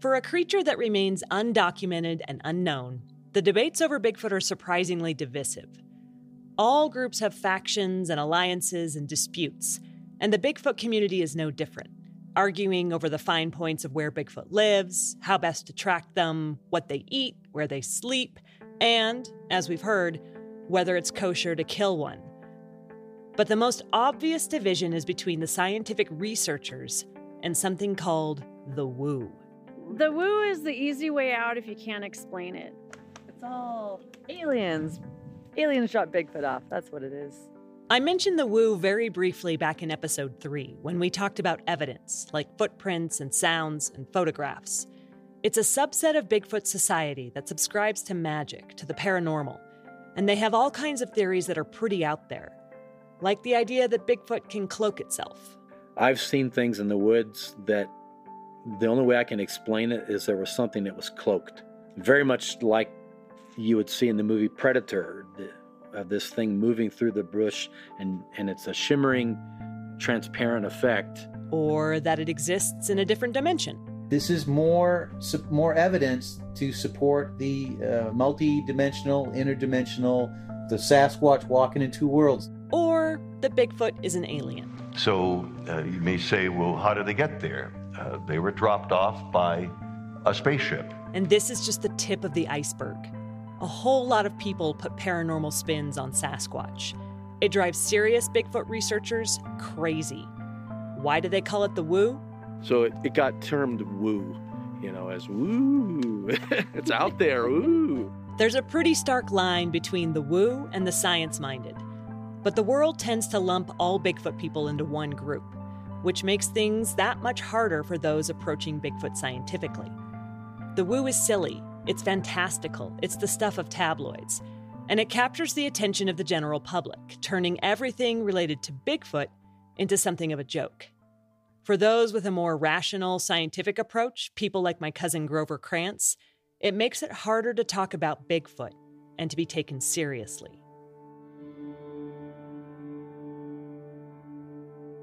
For a creature that remains undocumented and unknown, the debates over Bigfoot are surprisingly divisive. All groups have factions and alliances and disputes, and the Bigfoot community is no different, arguing over the fine points of where Bigfoot lives, how best to track them, what they eat, where they sleep, and, as we've heard, whether it's kosher to kill one. But the most obvious division is between the scientific researchers and something called the woo. The woo is the easy way out if you can't explain it. It's all aliens. Aliens shot Bigfoot off. That's what it is. I mentioned the woo very briefly back in episode 3 when we talked about evidence like footprints and sounds and photographs. It's a subset of Bigfoot society that subscribes to magic, to the paranormal, and they have all kinds of theories that are pretty out there, like the idea that Bigfoot can cloak itself. I've seen things in the woods that the only way I can explain it is there was something that was cloaked, very much like you would see in the movie Predator, the, uh, this thing moving through the bush, and, and it's a shimmering, transparent effect. Or that it exists in a different dimension. This is more more evidence to support the uh, multi-dimensional, interdimensional, the Sasquatch walking in two worlds. Or that Bigfoot is an alien. So uh, you may say, well, how did they get there? Uh, they were dropped off by a spaceship. And this is just the tip of the iceberg. A whole lot of people put paranormal spins on Sasquatch. It drives serious Bigfoot researchers crazy. Why do they call it the woo? So it, it got termed woo, you know, as woo. it's out there, woo. There's a pretty stark line between the woo and the science minded. But the world tends to lump all Bigfoot people into one group, which makes things that much harder for those approaching Bigfoot scientifically. The woo is silly, it's fantastical, it's the stuff of tabloids, and it captures the attention of the general public, turning everything related to Bigfoot into something of a joke. For those with a more rational, scientific approach, people like my cousin Grover Krantz, it makes it harder to talk about Bigfoot and to be taken seriously.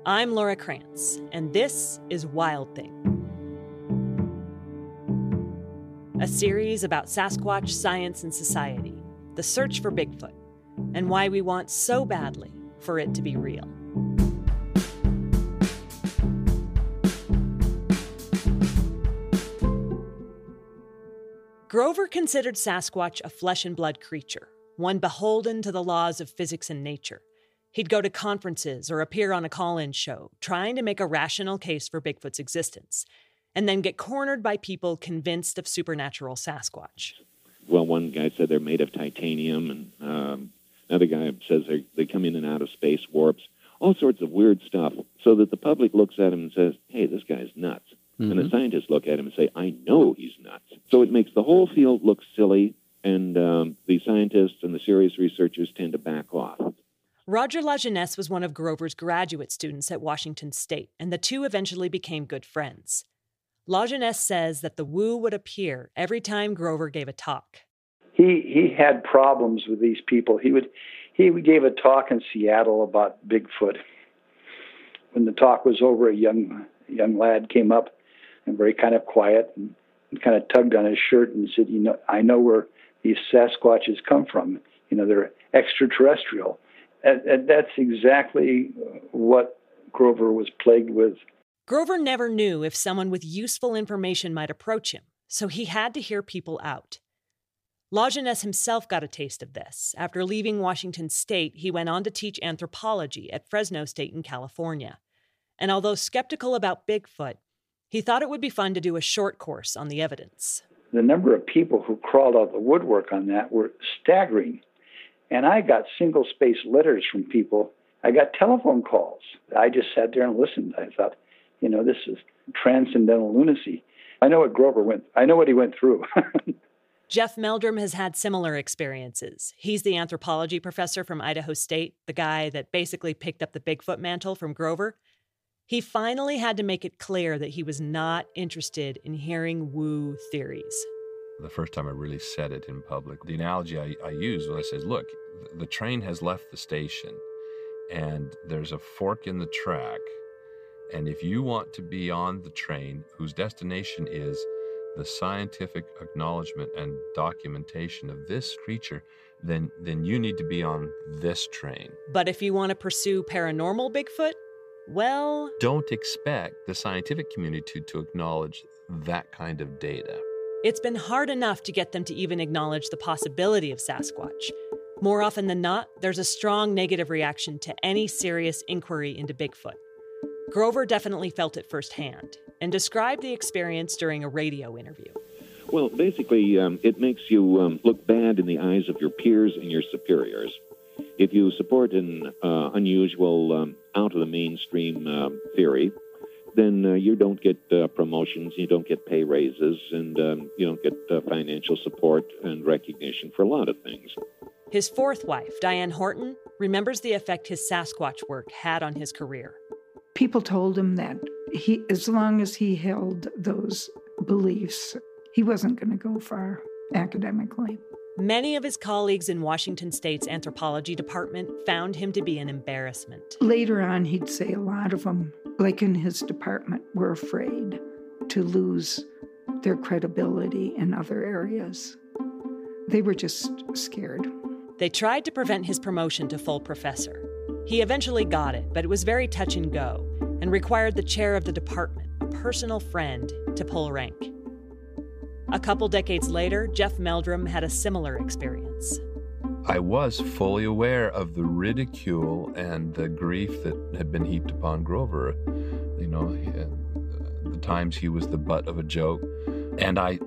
I'm Laura Krantz, and this is Wild Thing a series about Sasquatch science and society, the search for Bigfoot, and why we want so badly for it to be real. Grover considered Sasquatch a flesh and blood creature, one beholden to the laws of physics and nature. He'd go to conferences or appear on a call in show, trying to make a rational case for Bigfoot's existence, and then get cornered by people convinced of supernatural Sasquatch. Well, one guy said they're made of titanium, and um, another guy says they come in and out of space warps, all sorts of weird stuff, so that the public looks at him and says, hey, this guy's nuts. Mm-hmm. And the mm-hmm. scientists look at him and say, I know he's nuts. So it makes the whole field look silly, and um, the scientists and the serious researchers tend to back off. Roger Lajeunesse was one of Grover's graduate students at Washington State, and the two eventually became good friends. Lajeunesse says that the woo would appear every time Grover gave a talk. He he had problems with these people. He would he gave a talk in Seattle about Bigfoot. When the talk was over, a young young lad came up and very kind of quiet and, and kind of tugged on his shirt and said, "You know, I know where these Sasquatches come from. You know, they're extraterrestrial." And, and that's exactly what Grover was plagued with Grover never knew if someone with useful information might approach him, so he had to hear people out. Lajeunesse himself got a taste of this. After leaving Washington State, he went on to teach anthropology at Fresno State in California. And although skeptical about Bigfoot, he thought it would be fun to do a short course on the evidence. The number of people who crawled out the woodwork on that were staggering. And I got single space letters from people. I got telephone calls. I just sat there and listened. I thought, you know, this is transcendental lunacy. I know what Grover went. I know what he went through. Jeff Meldrum has had similar experiences. He's the anthropology professor from Idaho State, the guy that basically picked up the Bigfoot mantle from Grover. He finally had to make it clear that he was not interested in hearing woo theories. The first time I really said it in public, the analogy I, I used was I said, Look, the train has left the station and there's a fork in the track and if you want to be on the train whose destination is the scientific acknowledgement and documentation of this creature, then then you need to be on this train. But if you want to pursue paranormal Bigfoot, well, Don't expect the scientific community to, to acknowledge that kind of data. It's been hard enough to get them to even acknowledge the possibility of Sasquatch. More often than not, there's a strong negative reaction to any serious inquiry into Bigfoot. Grover definitely felt it firsthand and described the experience during a radio interview. Well, basically, um, it makes you um, look bad in the eyes of your peers and your superiors. If you support an uh, unusual, um, out of the mainstream um, theory, then uh, you don't get uh, promotions, you don't get pay raises, and um, you don't get uh, financial support and recognition for a lot of things. His fourth wife, Diane Horton, remembers the effect his Sasquatch work had on his career. People told him that he, as long as he held those beliefs, he wasn't going to go far academically. Many of his colleagues in Washington State's anthropology department found him to be an embarrassment. Later on, he'd say a lot of them, like in his department, were afraid to lose their credibility in other areas. They were just scared. They tried to prevent his promotion to full professor. He eventually got it, but it was very touch and go and required the chair of the department, a personal friend, to pull rank. A couple decades later, Jeff Meldrum had a similar experience. I was fully aware of the ridicule and the grief that had been heaped upon Grover. You know, uh, the times he was the butt of a joke. And I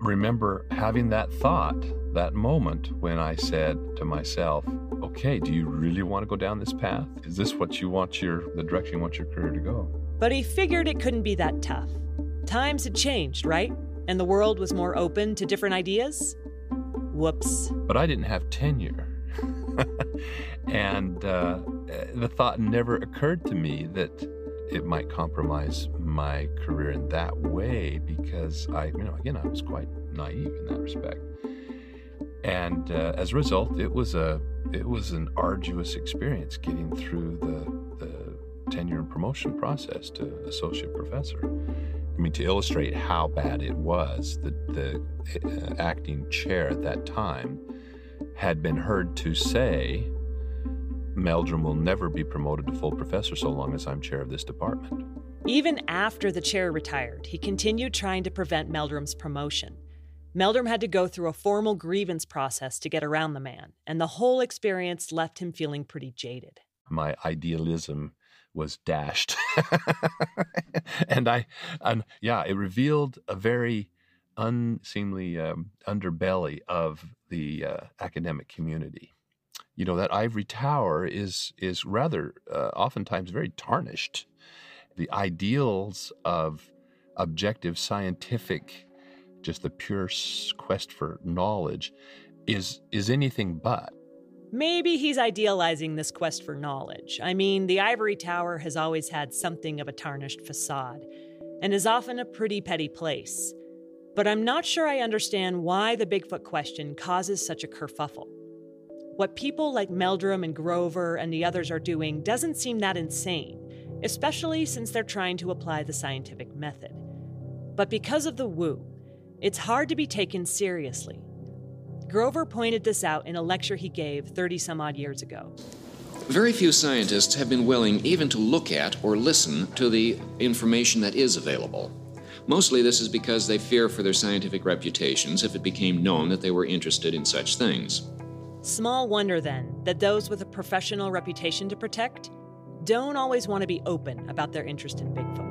remember having that thought, that moment when I said to myself, okay, do you really want to go down this path? Is this what you want your, the direction you want your career to go? But he figured it couldn't be that tough. Times had changed, right? And the world was more open to different ideas? Whoops. but I didn't have tenure. and uh, the thought never occurred to me that it might compromise my career in that way because I, you know, again, I was quite naive in that respect. And uh, as a result, it was a it was an arduous experience getting through the the tenure and promotion process to associate professor. I mean, to illustrate how bad it was, the, the uh, acting chair at that time had been heard to say, Meldrum will never be promoted to full professor so long as I'm chair of this department. Even after the chair retired, he continued trying to prevent Meldrum's promotion. Meldrum had to go through a formal grievance process to get around the man, and the whole experience left him feeling pretty jaded. My idealism was dashed. and I, and yeah, it revealed a very unseemly um, underbelly of the uh, academic community. You know that ivory tower is is rather uh, oftentimes very tarnished. The ideals of objective scientific, just the pure quest for knowledge, is is anything but. Maybe he's idealizing this quest for knowledge. I mean, the ivory tower has always had something of a tarnished facade, and is often a pretty petty place. But I'm not sure I understand why the Bigfoot question causes such a kerfuffle. What people like Meldrum and Grover and the others are doing doesn't seem that insane, especially since they're trying to apply the scientific method. But because of the woo, it's hard to be taken seriously. Grover pointed this out in a lecture he gave 30 some odd years ago. Very few scientists have been willing even to look at or listen to the information that is available. Mostly this is because they fear for their scientific reputations if it became known that they were interested in such things. Small wonder then that those with a professional reputation to protect don't always want to be open about their interest in Bigfoot.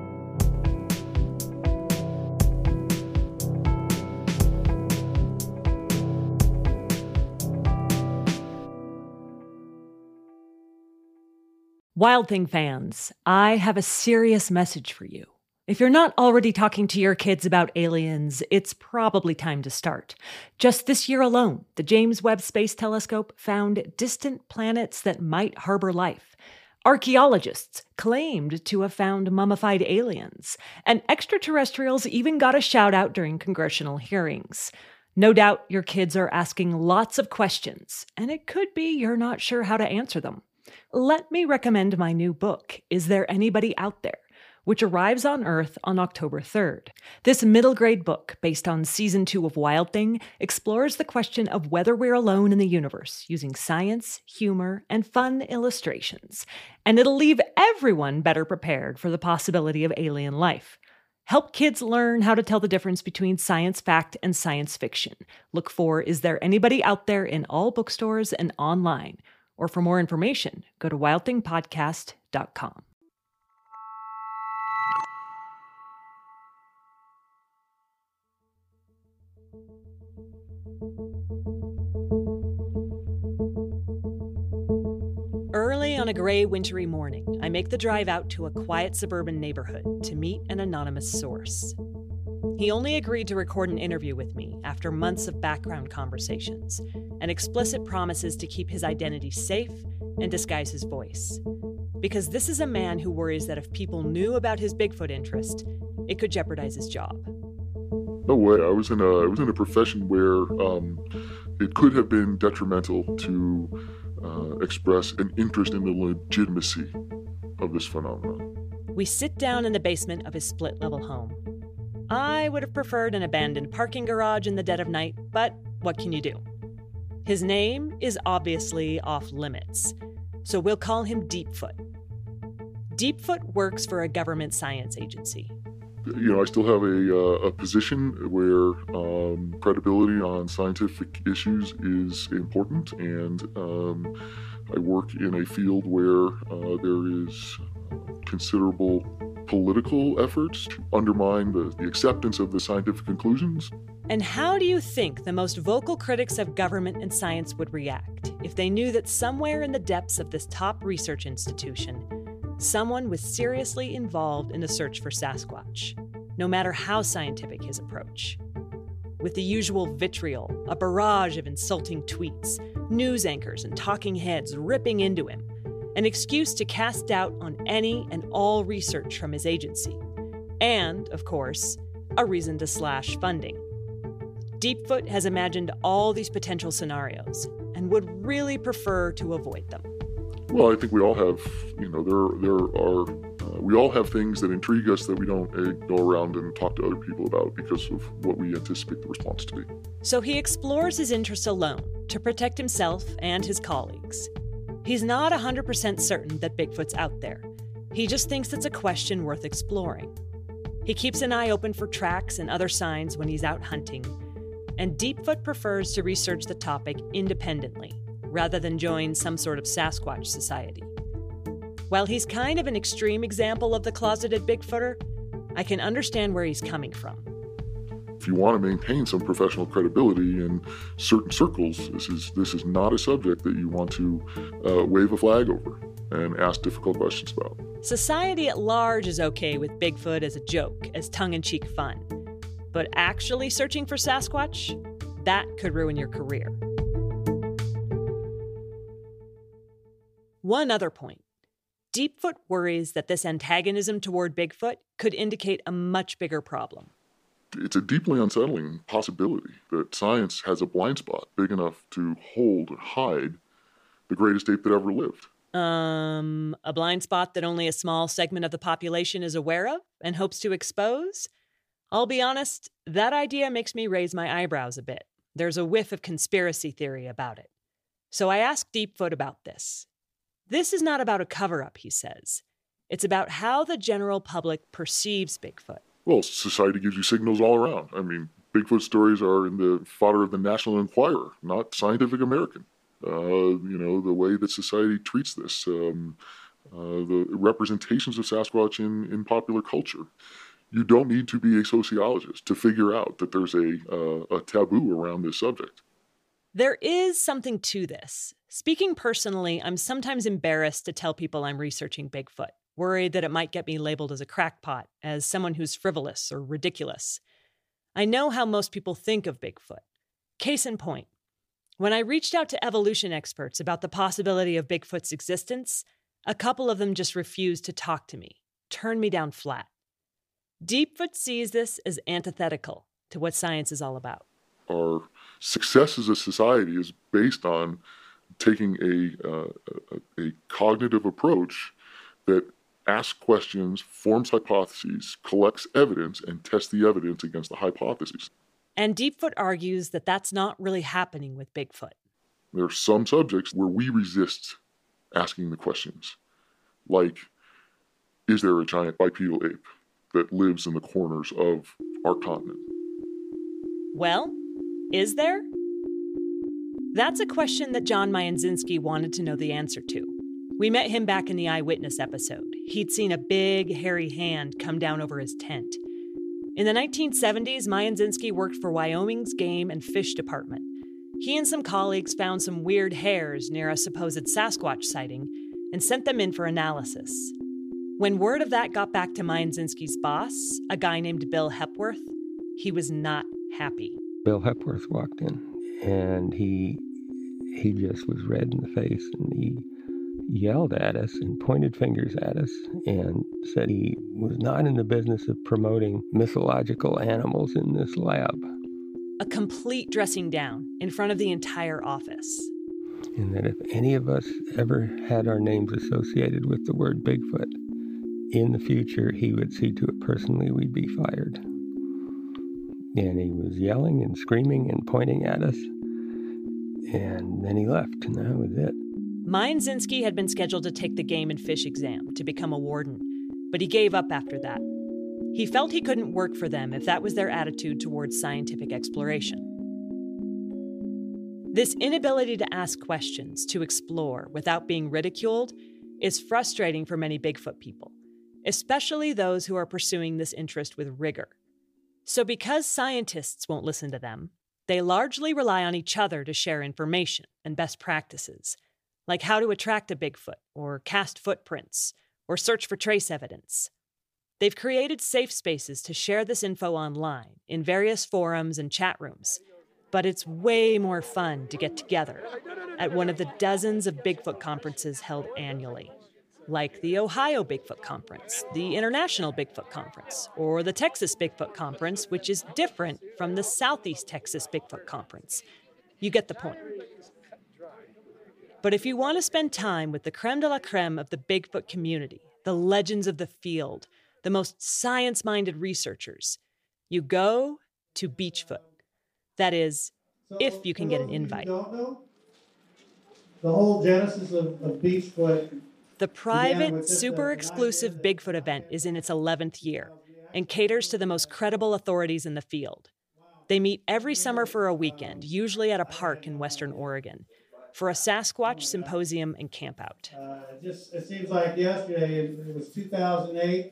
Wild Thing fans, I have a serious message for you. If you're not already talking to your kids about aliens, it's probably time to start. Just this year alone, the James Webb Space Telescope found distant planets that might harbor life. Archaeologists claimed to have found mummified aliens, and extraterrestrials even got a shout out during congressional hearings. No doubt your kids are asking lots of questions, and it could be you're not sure how to answer them. Let me recommend my new book, Is There Anybody Out There? which arrives on Earth on October 3rd. This middle grade book, based on season two of Wild Thing, explores the question of whether we're alone in the universe using science, humor, and fun illustrations. And it'll leave everyone better prepared for the possibility of alien life. Help kids learn how to tell the difference between science fact and science fiction. Look for Is There Anybody Out There in all bookstores and online. Or for more information, go to wildthingpodcast.com. Early on a gray, wintry morning, I make the drive out to a quiet suburban neighborhood to meet an anonymous source. He only agreed to record an interview with me after months of background conversations and explicit promises to keep his identity safe and disguise his voice. Because this is a man who worries that if people knew about his Bigfoot interest, it could jeopardize his job. No way. I was in a I was in a profession where um, it could have been detrimental to uh, express an interest in the legitimacy of this phenomenon. We sit down in the basement of his split level home. I would have preferred an abandoned parking garage in the dead of night, but what can you do? His name is obviously off limits, so we'll call him Deepfoot. Deepfoot works for a government science agency. You know, I still have a, uh, a position where um, credibility on scientific issues is important, and um, I work in a field where uh, there is considerable political efforts to undermine the, the acceptance of the scientific conclusions. And how do you think the most vocal critics of government and science would react if they knew that somewhere in the depths of this top research institution, someone was seriously involved in the search for Sasquatch, no matter how scientific his approach? With the usual vitriol, a barrage of insulting tweets, news anchors and talking heads ripping into him, an excuse to cast doubt on any and all research from his agency, and, of course, a reason to slash funding. Deepfoot has imagined all these potential scenarios and would really prefer to avoid them. Well, I think we all have, you know, there there are uh, we all have things that intrigue us that we don't uh, go around and talk to other people about because of what we anticipate the response to be. So he explores his interests alone to protect himself and his colleagues. He's not 100% certain that Bigfoot's out there. He just thinks it's a question worth exploring. He keeps an eye open for tracks and other signs when he's out hunting, and Deepfoot prefers to research the topic independently rather than join some sort of Sasquatch society. While he's kind of an extreme example of the closeted Bigfooter, I can understand where he's coming from. If you want to maintain some professional credibility in certain circles, this is this is not a subject that you want to uh, wave a flag over and ask difficult questions about. Society at large is okay with Bigfoot as a joke, as tongue in cheek fun. But actually searching for Sasquatch, that could ruin your career. One other point Deepfoot worries that this antagonism toward Bigfoot could indicate a much bigger problem. It's a deeply unsettling possibility that science has a blind spot big enough to hold and hide the greatest ape that ever lived. Um, a blind spot that only a small segment of the population is aware of and hopes to expose? I'll be honest, that idea makes me raise my eyebrows a bit. There's a whiff of conspiracy theory about it. So I asked Deepfoot about this. This is not about a cover up, he says. It's about how the general public perceives Bigfoot. Well, society gives you signals all around. I mean, Bigfoot stories are in the fodder of the National Enquirer, not Scientific American. Uh, you know, the way that society treats this, um, uh, the representations of Sasquatch in, in popular culture. You don't need to be a sociologist to figure out that there's a, uh, a taboo around this subject. There is something to this. Speaking personally, I'm sometimes embarrassed to tell people I'm researching Bigfoot, worried that it might get me labeled as a crackpot, as someone who's frivolous or ridiculous. I know how most people think of Bigfoot. Case in point, when I reached out to evolution experts about the possibility of Bigfoot's existence, a couple of them just refused to talk to me, turned me down flat. Deepfoot sees this as antithetical to what science is all about. Our success as a society is based on taking a, uh, a, a cognitive approach that asks questions, forms hypotheses, collects evidence, and tests the evidence against the hypotheses. And Deepfoot argues that that's not really happening with Bigfoot. There are some subjects where we resist asking the questions, like is there a giant bipedal ape that lives in the corners of our continent? Well, is there? That's a question that John Mionczynski wanted to know the answer to. We met him back in the eyewitness episode. He'd seen a big, hairy hand come down over his tent. In the 1970s, Mionczynski worked for Wyoming's Game and Fish Department. He and some colleagues found some weird hairs near a supposed Sasquatch sighting and sent them in for analysis. When word of that got back to Mionczynski's boss, a guy named Bill Hepworth, he was not happy. Bill Hepworth walked in and he he just was red in the face and he yelled at us and pointed fingers at us and said he was not in the business of promoting mythological animals in this lab. A complete dressing down in front of the entire office. And that if any of us ever had our names associated with the word Bigfoot, in the future he would see to it personally we'd be fired. And he was yelling and screaming and pointing at us. And then he left, and that was it. Mionczynski had been scheduled to take the game and fish exam to become a warden, but he gave up after that. He felt he couldn't work for them if that was their attitude towards scientific exploration. This inability to ask questions, to explore without being ridiculed, is frustrating for many Bigfoot people, especially those who are pursuing this interest with rigor. So, because scientists won't listen to them, they largely rely on each other to share information and best practices, like how to attract a Bigfoot, or cast footprints, or search for trace evidence. They've created safe spaces to share this info online in various forums and chat rooms, but it's way more fun to get together at one of the dozens of Bigfoot conferences held annually like the Ohio Bigfoot Conference, the International Bigfoot Conference, or the Texas Bigfoot Conference, which is different from the Southeast Texas Bigfoot Conference. You get the point. But if you want to spend time with the creme de la creme of the Bigfoot community, the legends of the field, the most science minded researchers, you go to Beachfoot. That is, if you can get an invite. The whole genesis of, of Beachfoot the private, super exclusive Bigfoot event is in its 11th year and caters to the most credible authorities in the field. They meet every summer for a weekend, usually at a park in Western Oregon, for a Sasquatch symposium and campout. Uh, it just it seems like yesterday, it was 2008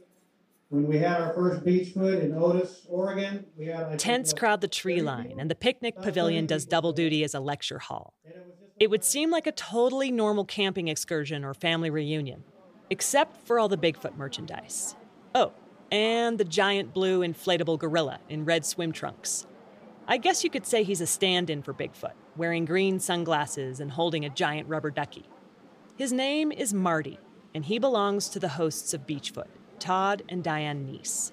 when we had our first Beachfoot in Otis, Oregon. We had like Tents crowd the tree line, and the picnic pavilion does double duty as a lecture hall. It would seem like a totally normal camping excursion or family reunion, except for all the Bigfoot merchandise. Oh, and the giant blue inflatable gorilla in red swim trunks. I guess you could say he's a stand in for Bigfoot, wearing green sunglasses and holding a giant rubber ducky. His name is Marty, and he belongs to the hosts of Beachfoot, Todd and Diane Neiss.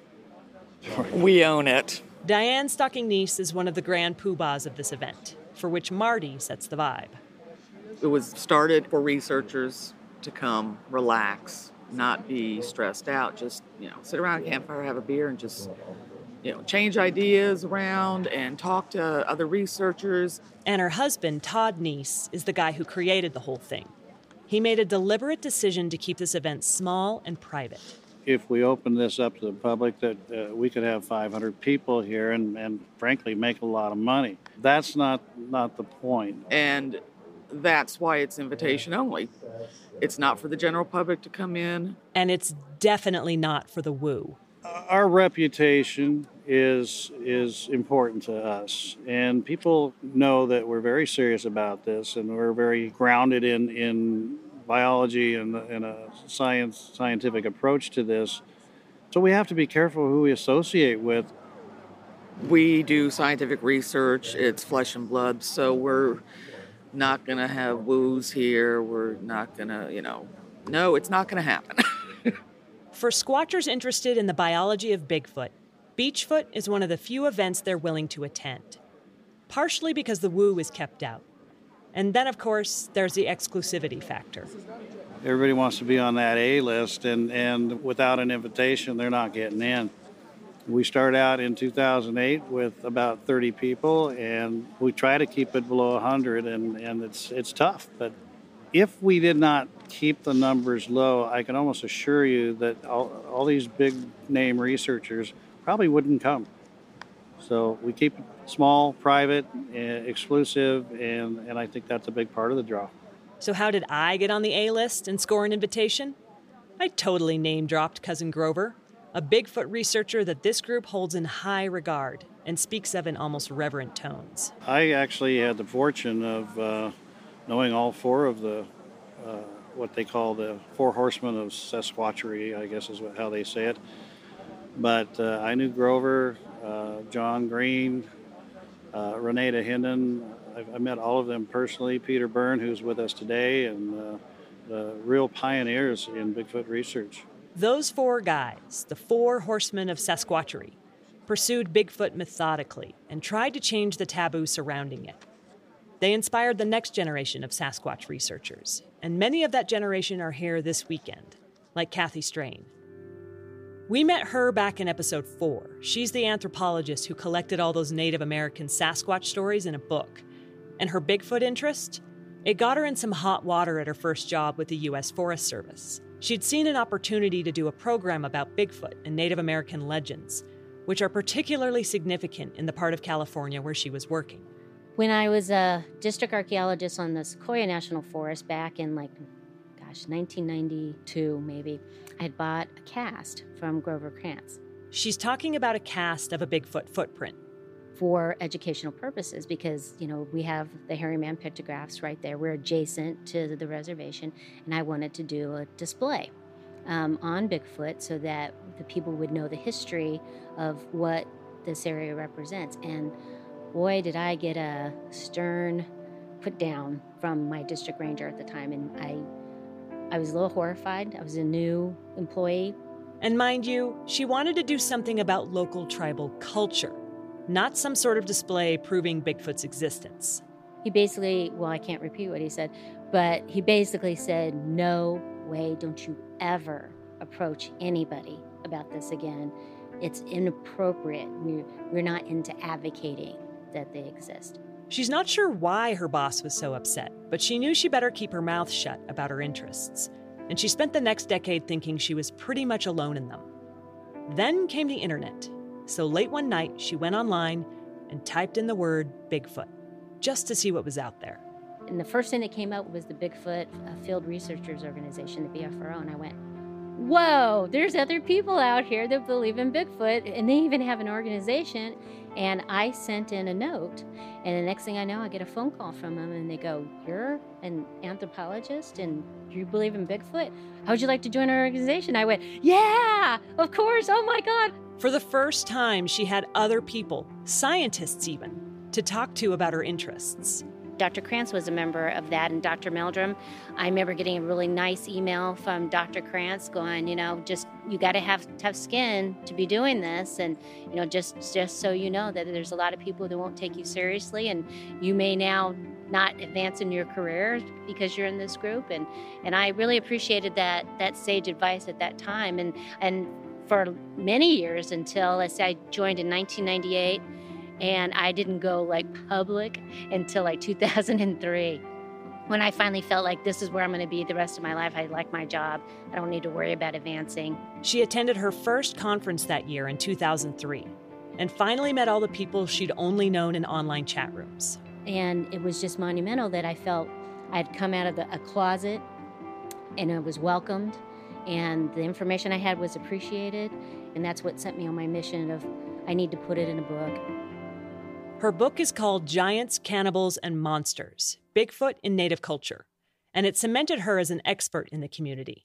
We own it. Diane Stocking Neiss is one of the grand poobahs of this event, for which Marty sets the vibe. It was started for researchers to come, relax, not be stressed out, just, you know, sit around a campfire, have a beer, and just, you know, change ideas around and talk to other researchers. And her husband, Todd Neiss, is the guy who created the whole thing. He made a deliberate decision to keep this event small and private. If we open this up to the public, that uh, we could have 500 people here and, and frankly make a lot of money. That's not not the point. And that's why it's invitation only. It's not for the general public to come in. And it's definitely not for the woo. Our reputation is is important to us and people know that we're very serious about this and we're very grounded in in biology and, and a science scientific approach to this so we have to be careful who we associate with we do scientific research it's flesh and blood so we're not going to have woos here. We're not going to, you know, no, it's not going to happen. For squatchers interested in the biology of Bigfoot, Beachfoot is one of the few events they're willing to attend, partially because the woo is kept out. And then, of course, there's the exclusivity factor. Everybody wants to be on that A list, and, and without an invitation, they're not getting in. We start out in 2008 with about 30 people, and we try to keep it below 100, and, and it's, it's tough. But if we did not keep the numbers low, I can almost assure you that all, all these big name researchers probably wouldn't come. So we keep it small, private, uh, exclusive, and, and I think that's a big part of the draw. So, how did I get on the A list and score an invitation? I totally name dropped Cousin Grover, a Bigfoot researcher that this group holds in high regard and speaks of in almost reverent tones. I actually had the fortune of uh, knowing all four of the uh, what they call the four horsemen of Sasquatchery, I guess is what, how they say it. But uh, I knew Grover, uh, John Green, uh, René Dahinden. I, I, met all of them personally. Peter Byrne, who's with us today, and uh, the real pioneers in Bigfoot research. Those four guys, the four horsemen of Sasquatchery, pursued Bigfoot methodically and tried to change the taboo surrounding it. They inspired the next generation of Sasquatch researchers, and many of that generation are here this weekend, like Kathy Strain. We met her back in episode 4. She's the anthropologist who collected all those Native American Sasquatch stories in a book. And her Bigfoot interest? It got her in some hot water at her first job with the U.S. Forest Service. She'd seen an opportunity to do a program about Bigfoot and Native American legends, which are particularly significant in the part of California where she was working. When I was a district archaeologist on the Sequoia National Forest back in like, gosh, 1992 maybe, I had bought a cast from Grover Krantz. She's talking about a cast of a Bigfoot footprint. For educational purposes, because, you know, we have the hairy man pictographs right there. We're adjacent to the reservation, and I wanted to do a display um, on Bigfoot so that the people would know the history of what this area represents. And boy, did I get a stern put down from my district ranger at the time. And I, I was a little horrified. I was a new employee. And mind you, she wanted to do something about local tribal culture, not some sort of display proving Bigfoot's existence. He basically, well, I can't repeat what he said, but he basically said, No way, don't you ever approach anybody about this again. It's inappropriate. We're, we're not into advocating that they exist. She's not sure why her boss was so upset, but she knew she better keep her mouth shut about her interests. And she spent the next decade thinking she was pretty much alone in them. Then came the internet. So late one night, she went online and typed in the word Bigfoot just to see what was out there. And the first thing that came up was the Bigfoot uh, Field Researchers Organization, the BFRO. And I went, whoa, there's other people out here that believe in Bigfoot, and they even have an organization. And I sent in a note, and the next thing I know, I get a phone call from them, and they go, You're an anthropologist and you believe in Bigfoot? How would you like to join our organization? I went, Yeah, of course. Oh my God. For the first time, she had other people, scientists even, to talk to about her interests. Dr. Krantz was a member of that, and Dr. Meldrum. I remember getting a really nice email from Dr. Krantz going, you know, just you got to have tough skin to be doing this, and you know, just just so you know that there's a lot of people that won't take you seriously, and you may now not advance in your career because you're in this group, and and I really appreciated that that sage advice at that time, and and for many years until say I joined in 1998 and I didn't go like public until like 2003 when I finally felt like this is where I'm going to be the rest of my life. I like my job. I don't need to worry about advancing. She attended her first conference that year in 2003 and finally met all the people she'd only known in online chat rooms. And it was just monumental that I felt I'd come out of the, a closet and I was welcomed and the information I had was appreciated. And that's what sent me on my mission of I need to put it in a book. Her book is called Giants, Cannibals, and Monsters Bigfoot in Native Culture, and it cemented her as an expert in the community.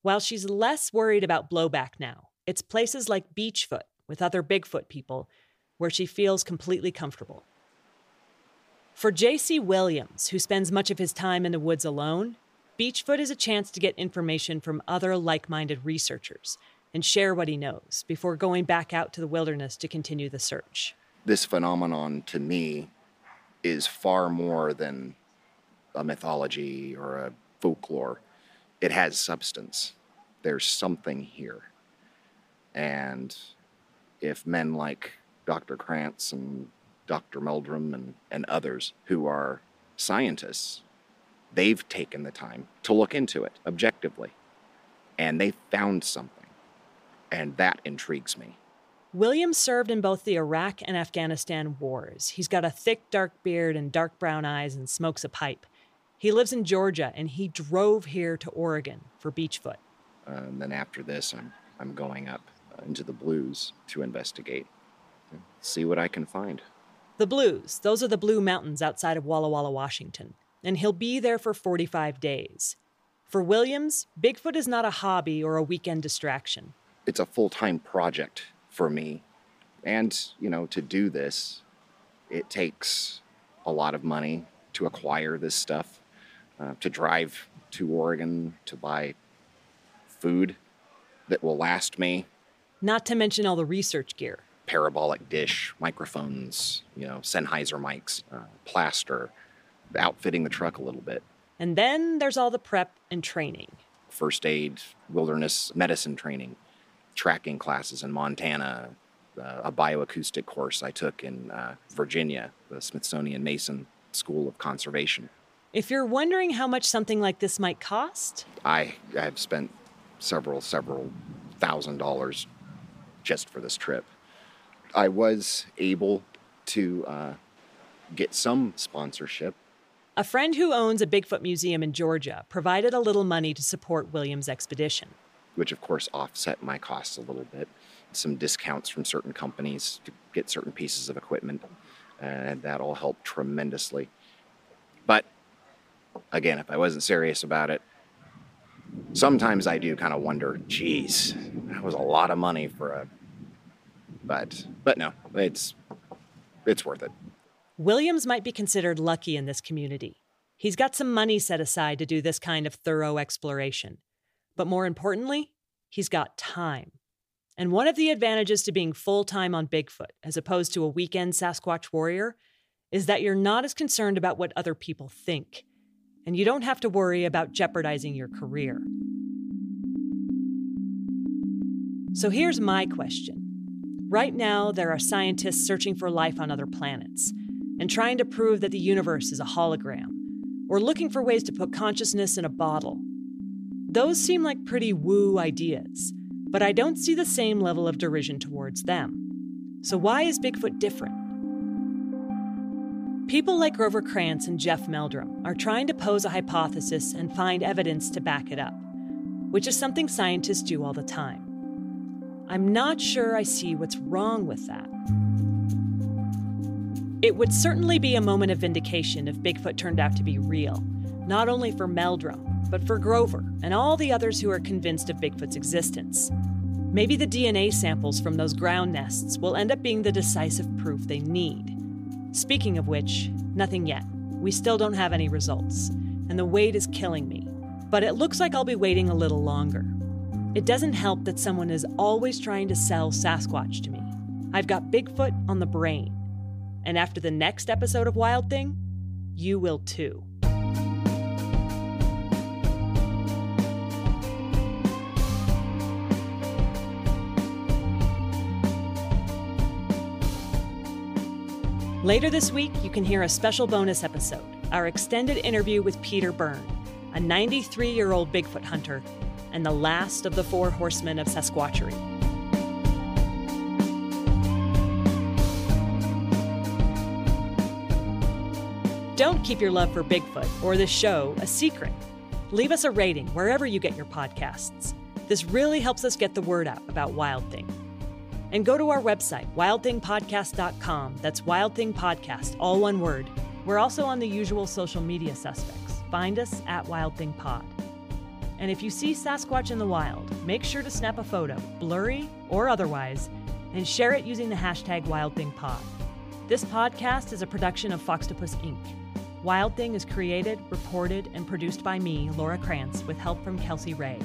While she's less worried about blowback now, it's places like Beachfoot with other Bigfoot people where she feels completely comfortable. For J.C. Williams, who spends much of his time in the woods alone, Beachfoot is a chance to get information from other like minded researchers and share what he knows before going back out to the wilderness to continue the search this phenomenon to me is far more than a mythology or a folklore. It has substance. There's something here. And if men like Dr. Krantz and Dr. Meldrum and, and others who are scientists, they've taken the time to look into it objectively. And they found something. And that intrigues me. Williams served in both the Iraq and Afghanistan wars. He's got a thick, dark beard and dark brown eyes and smokes a pipe. He lives in Georgia and he drove here to Oregon for Beachfoot. Uh, and then after this, I'm, I'm going up into the blues to investigate, see what I can find. The Blues, those are the Blue Mountains outside of Walla Walla, Washington. And he'll be there for 45 days. For Williams, Bigfoot is not a hobby or a weekend distraction. It's a full time project for me. And, you know, to do this, it takes a lot of money to acquire this stuff, uh, to drive to Oregon to buy food that will last me. Not to mention all the research gear parabolic dish, microphones, you know, Sennheiser mics, uh, plaster, outfitting the truck a little bit. And then there's all the prep and training first aid, wilderness medicine training, tracking classes in Montana, uh, a bioacoustic course I took in uh, Virginia, the Smithsonian Mason School of Conservation. If you're wondering how much something like this might cost, I have spent several, several thousand dollars just for this trip. I was able to uh, get some sponsorship. A friend who owns a Bigfoot museum in Georgia provided a little money to support Williams' expedition. Which, of course, offset my costs a little bit. Some discounts from certain companies to get certain pieces of equipment, and that all helped tremendously. But again, if I wasn't serious about it, sometimes I do kind of wonder, geez, that was a lot of money for a but but no, it's it's worth it. Williams might be considered lucky in this community. He's got some money set aside to do this kind of thorough exploration. But more importantly, he's got time. And one of the advantages to being full time on Bigfoot, as opposed to a weekend Sasquatch warrior, is that you're not as concerned about what other people think, and you don't have to worry about jeopardizing your career. So here's my question Right now, there are scientists searching for life on other planets and trying to prove that the universe is a hologram, or looking for ways to put consciousness in a bottle. Those seem like pretty woo ideas, but I don't see the same level of derision towards them. So, why is Bigfoot different? People like Grover Krantz and Jeff Meldrum are trying to pose a hypothesis and find evidence to back it up, which is something scientists do all the time. I'm not sure I see what's wrong with that. It would certainly be a moment of vindication if Bigfoot turned out to be real, not only for Meldrum, but for Grover and all the others who are convinced of Bigfoot's existence. Maybe the DNA samples from those ground nests will end up being the decisive proof they need. Speaking of which, nothing yet. We still don't have any results, and the wait is killing me. But it looks like I'll be waiting a little longer. It doesn't help that someone is always trying to sell Sasquatch to me. I've got Bigfoot on the brain. And after the next episode of Wild Thing, you will too. Later this week, you can hear a special bonus episode our extended interview with Peter Byrne, a 93 year old Bigfoot hunter and the last of the four horsemen of Sasquatchery. Don't keep your love for Bigfoot or this show a secret. Leave us a rating wherever you get your podcasts. This really helps us get the word out about Wild Thing. And go to our website, wildthingpodcast.com. That's Wild Thing Podcast, all one word. We're also on the usual social media suspects. Find us at Wild Thing Pod. And if you see Sasquatch in the wild, make sure to snap a photo, blurry or otherwise, and share it using the hashtag WildThingPod. This podcast is a production of Foxtopus Inc. Wild Thing is created, reported, and produced by me, Laura Krantz, with help from Kelsey Ray.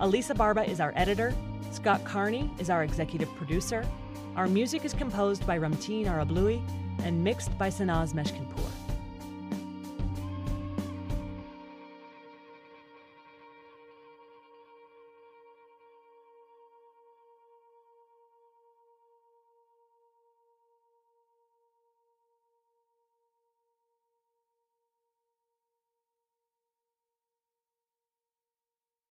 Elisa Barba is our editor. Scott Carney is our executive producer. Our music is composed by Ramteen Arablouei and mixed by Sanaz Meshkinpour.